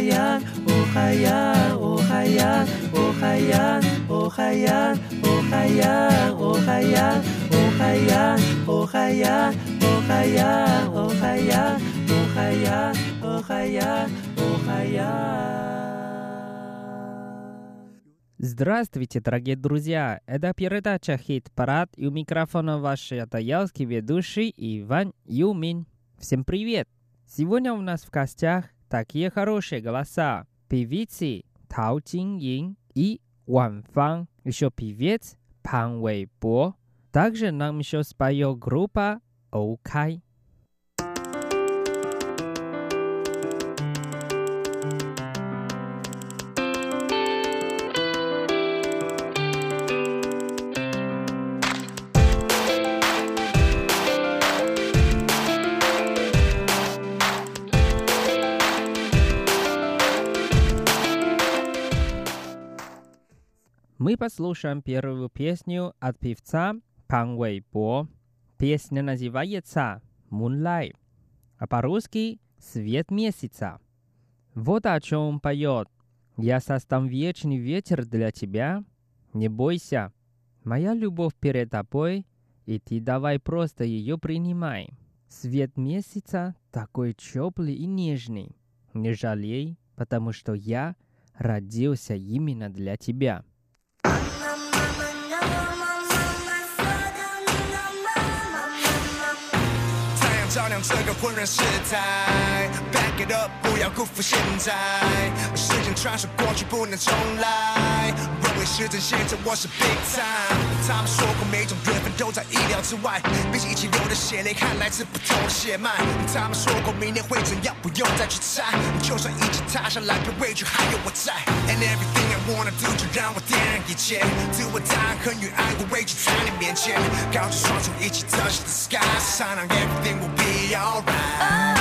Охаян, Охаян, Охаян, Охаян, Охаян, Охаян, Охаян, Охаян, Охаян, Охаян, Охаян, Охаян, Охаян, Охаян. Здравствуйте, дорогие друзья! Это передача «Хит Парад» и у микрофона ваш таялский ведущий Иван Юмин. Всем привет! Сегодня у нас в гостях такие хорошие голоса. Певицы Тау Чин Ин и Ван Фан, еще певец Пан Вэй Бо. Также нам еще споет группа Оукай. ，Мы послушаем первую песню от певца Пан Вэйбо. Песня называется «Moonlight», а по-русски «Свет месяца». Вот о чем он поет. «Я создам вечный ветер для тебя. Не бойся, моя любовь перед тобой, и ты давай просто ее принимай. Свет месяца такой теплый и нежный. Не жалей, потому что я родился именно для тебя». 照亮这个混乱时代，Back it up，不要辜负现在。时间穿梭过去不能重来，我为是真，现在我是 Big Time。他们说都在意料之外，比起一起流的血泪看来自不同的血脉。他们说过明天会怎样，不用再去猜。就算一起踏上来，别畏惧，还有我在。And everything I wanna do，就让我点燃一切。自我答案和与爱过畏惧在你面前，高举双手一起 touch the sky，sign on，everything will be alright。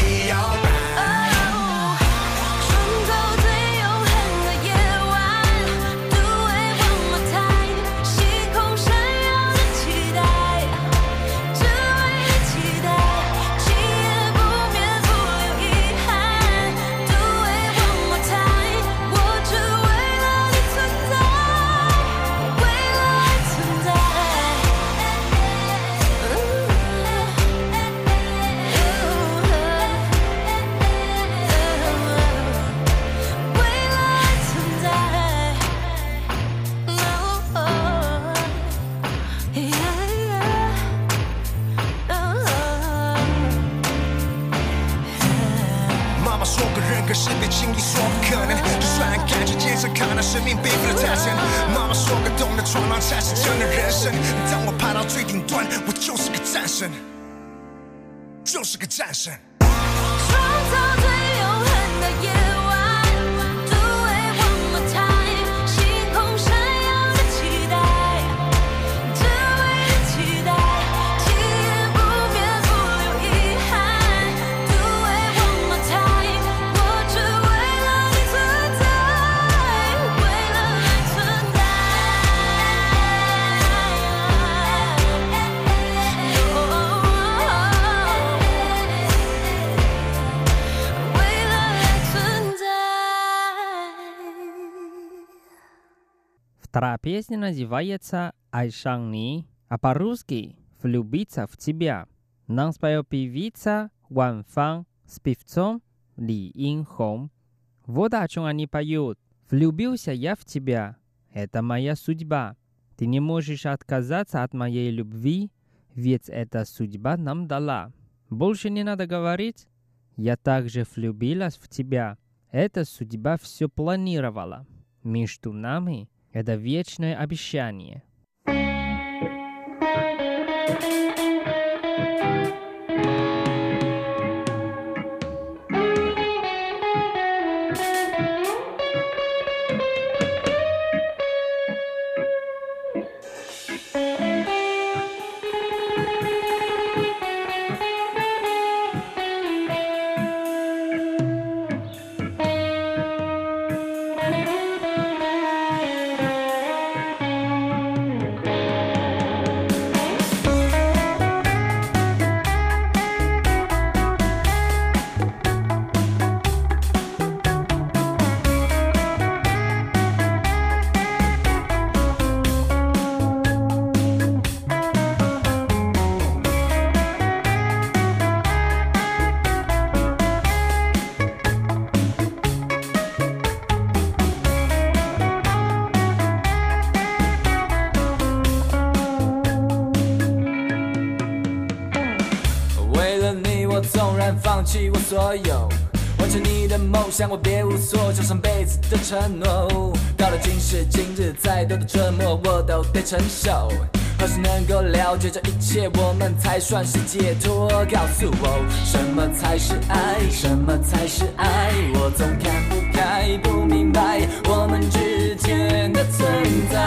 才是真的人生。当我爬到最顶端，我就是个战神，就是个战神。Вторая песня называется «Айшанни», а по-русски «Влюбиться в тебя». Нам споет певица Ван Фан с певцом Ли Ин Хом. Вот о чем они поют. «Влюбился я в тебя. Это моя судьба. Ты не можешь отказаться от моей любви, ведь эта судьба нам дала. Больше не надо говорить. Я также влюбилась в тебя. Эта судьба все планировала. Между нами это вечное обещание. 放弃我所有，完成你的梦想，我别无所求，上辈子的承诺。到了今时今日，再多的折磨我都得承受。何时能够了解这一切，我们才算是解脱？告诉我，什么才是爱？什么才是爱？我总看不开，不明白我们之间的存在，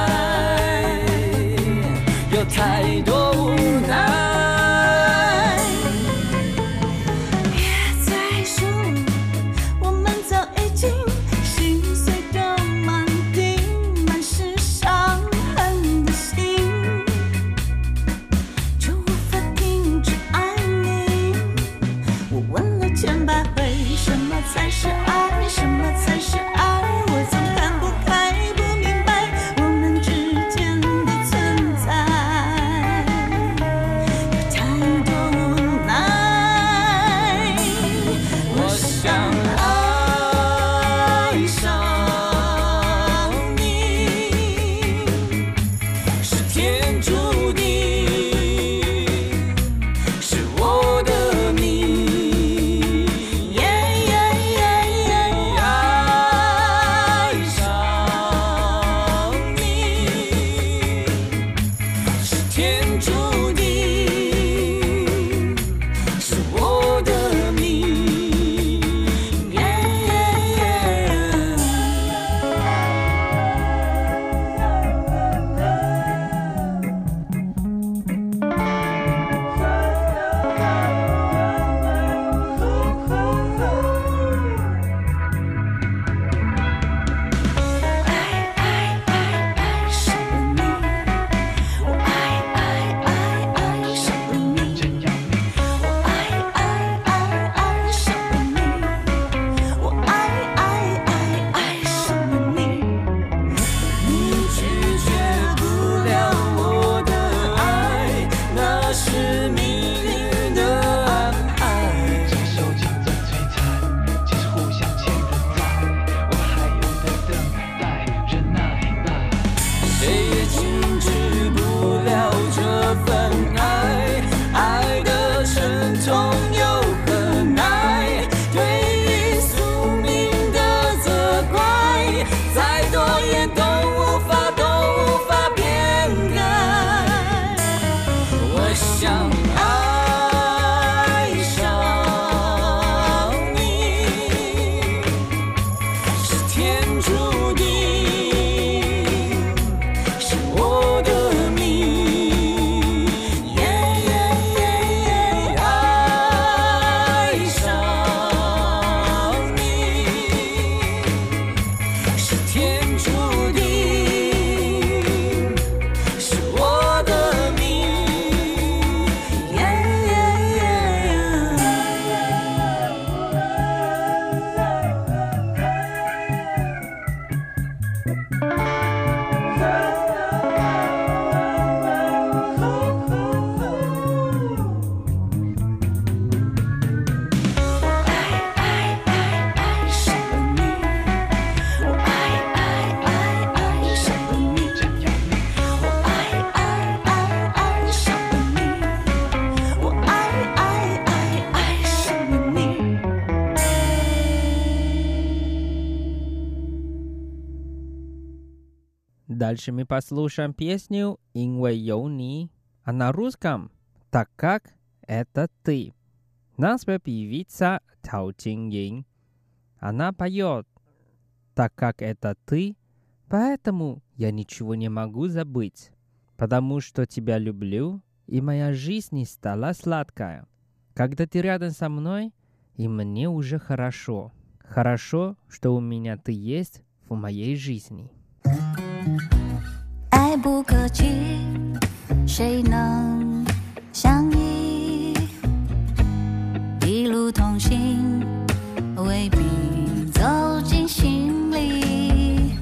有太多无奈。Дальше мы послушаем песню «Инвэй Йоуни», а на русском «Так как это ты». Нас певица Тао Чин Йин. Она поет «Так как это ты», поэтому я ничего не могу забыть, потому что тебя люблю, и моя жизнь не стала сладкая. Когда ты рядом со мной, и мне уже хорошо. Хорошо, что у меня ты есть в моей жизни. 爱不可及，谁能相依？一路同行，未必走进心里。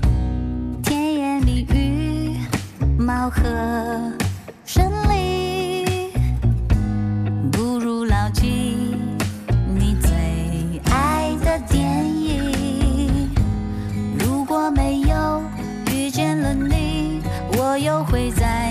甜言蜜语，貌合。不会再。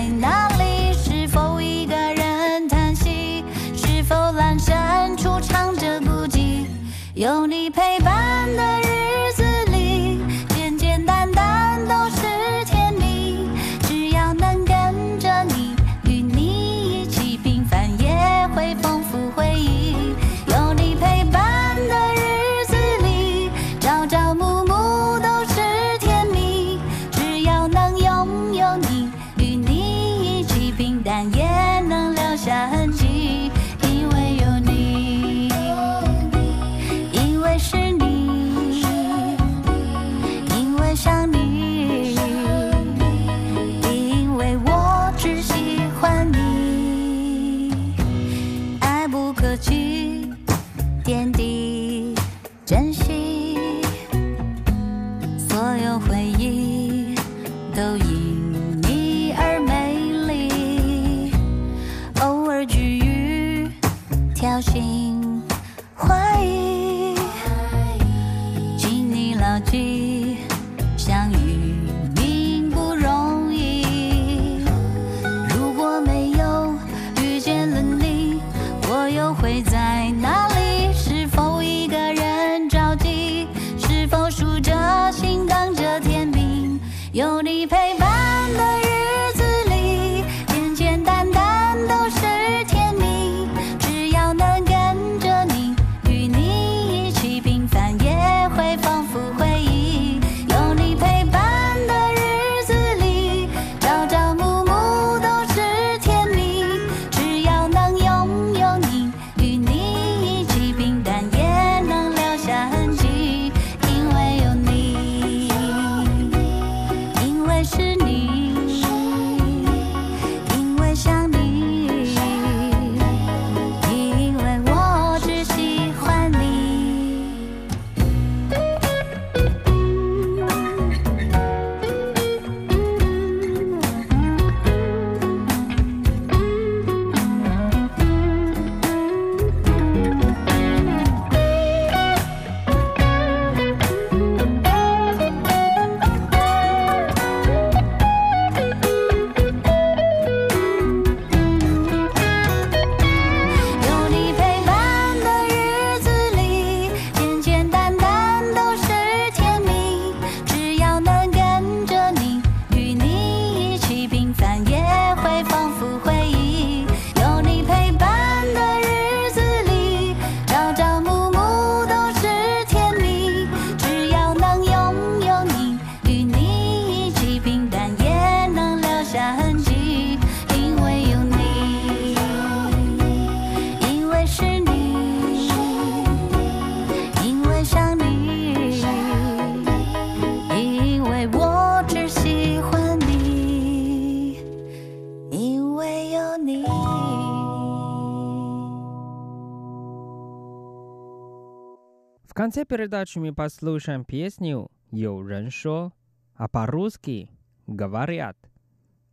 конце передачи мы послушаем песню «有人说», а по-русски «Говорят».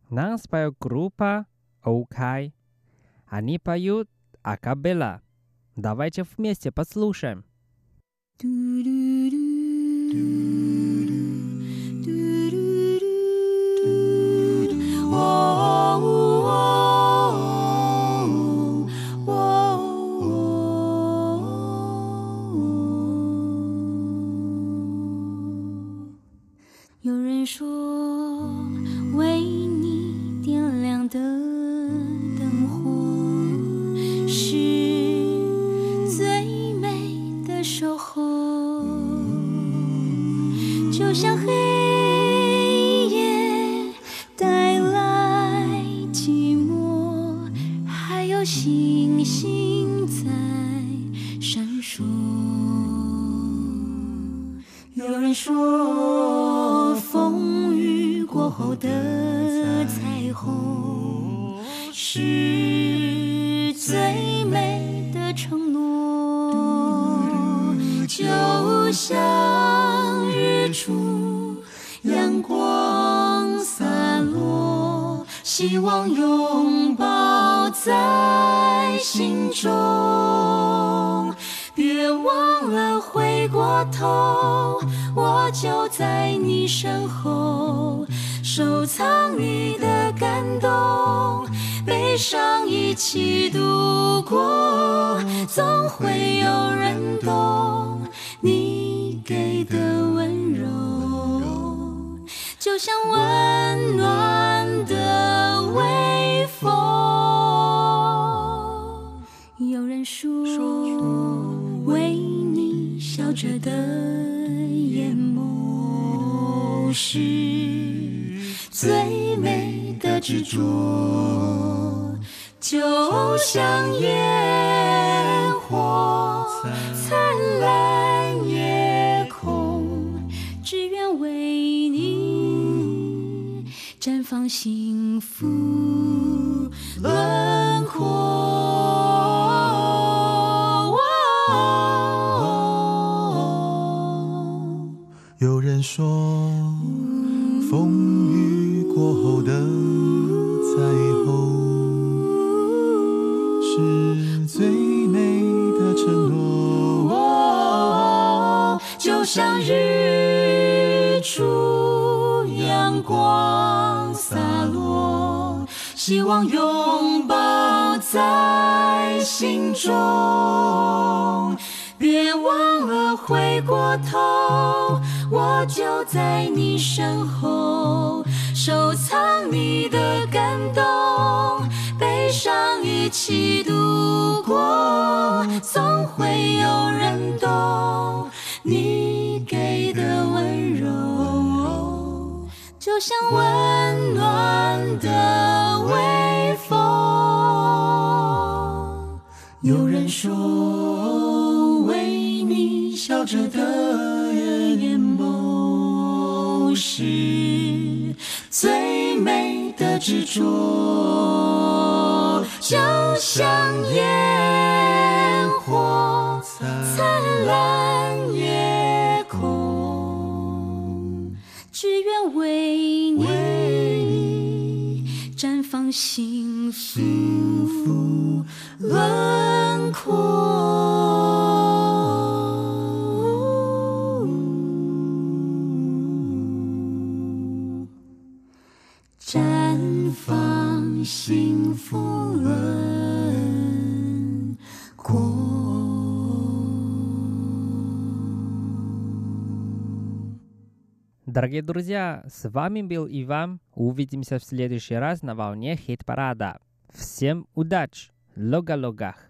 Нас споет группа «Окай». Они поют акапелла. Давайте вместе послушаем. Doo-doo-doo. 在闪烁。有人说，风雨过后的彩虹是最美的承诺，就像日出，阳光洒落，希望拥抱在心中。别忘了回过头，我就在你身后，收藏你的感动，悲伤一起度过，总会有人懂你给的温柔，就像温暖的微风。说，为你笑着的眼眸是最美的执着，就像烟火灿烂夜空，只愿为你绽放幸福。光洒落，希望拥抱在心中。别忘了回过头，我就在你身后，收藏你的感动，悲伤一起度过，总会有人懂你给的温柔，就像温暖的微风。有人说，为你笑着的眼眸是最美的执着，就像烟火灿烂轮廓，绽放幸福轮廓。 Дорогие друзья, с вами был Иван. Увидимся в следующий раз на волне хит-парада. Всем удачи! Loga Logach.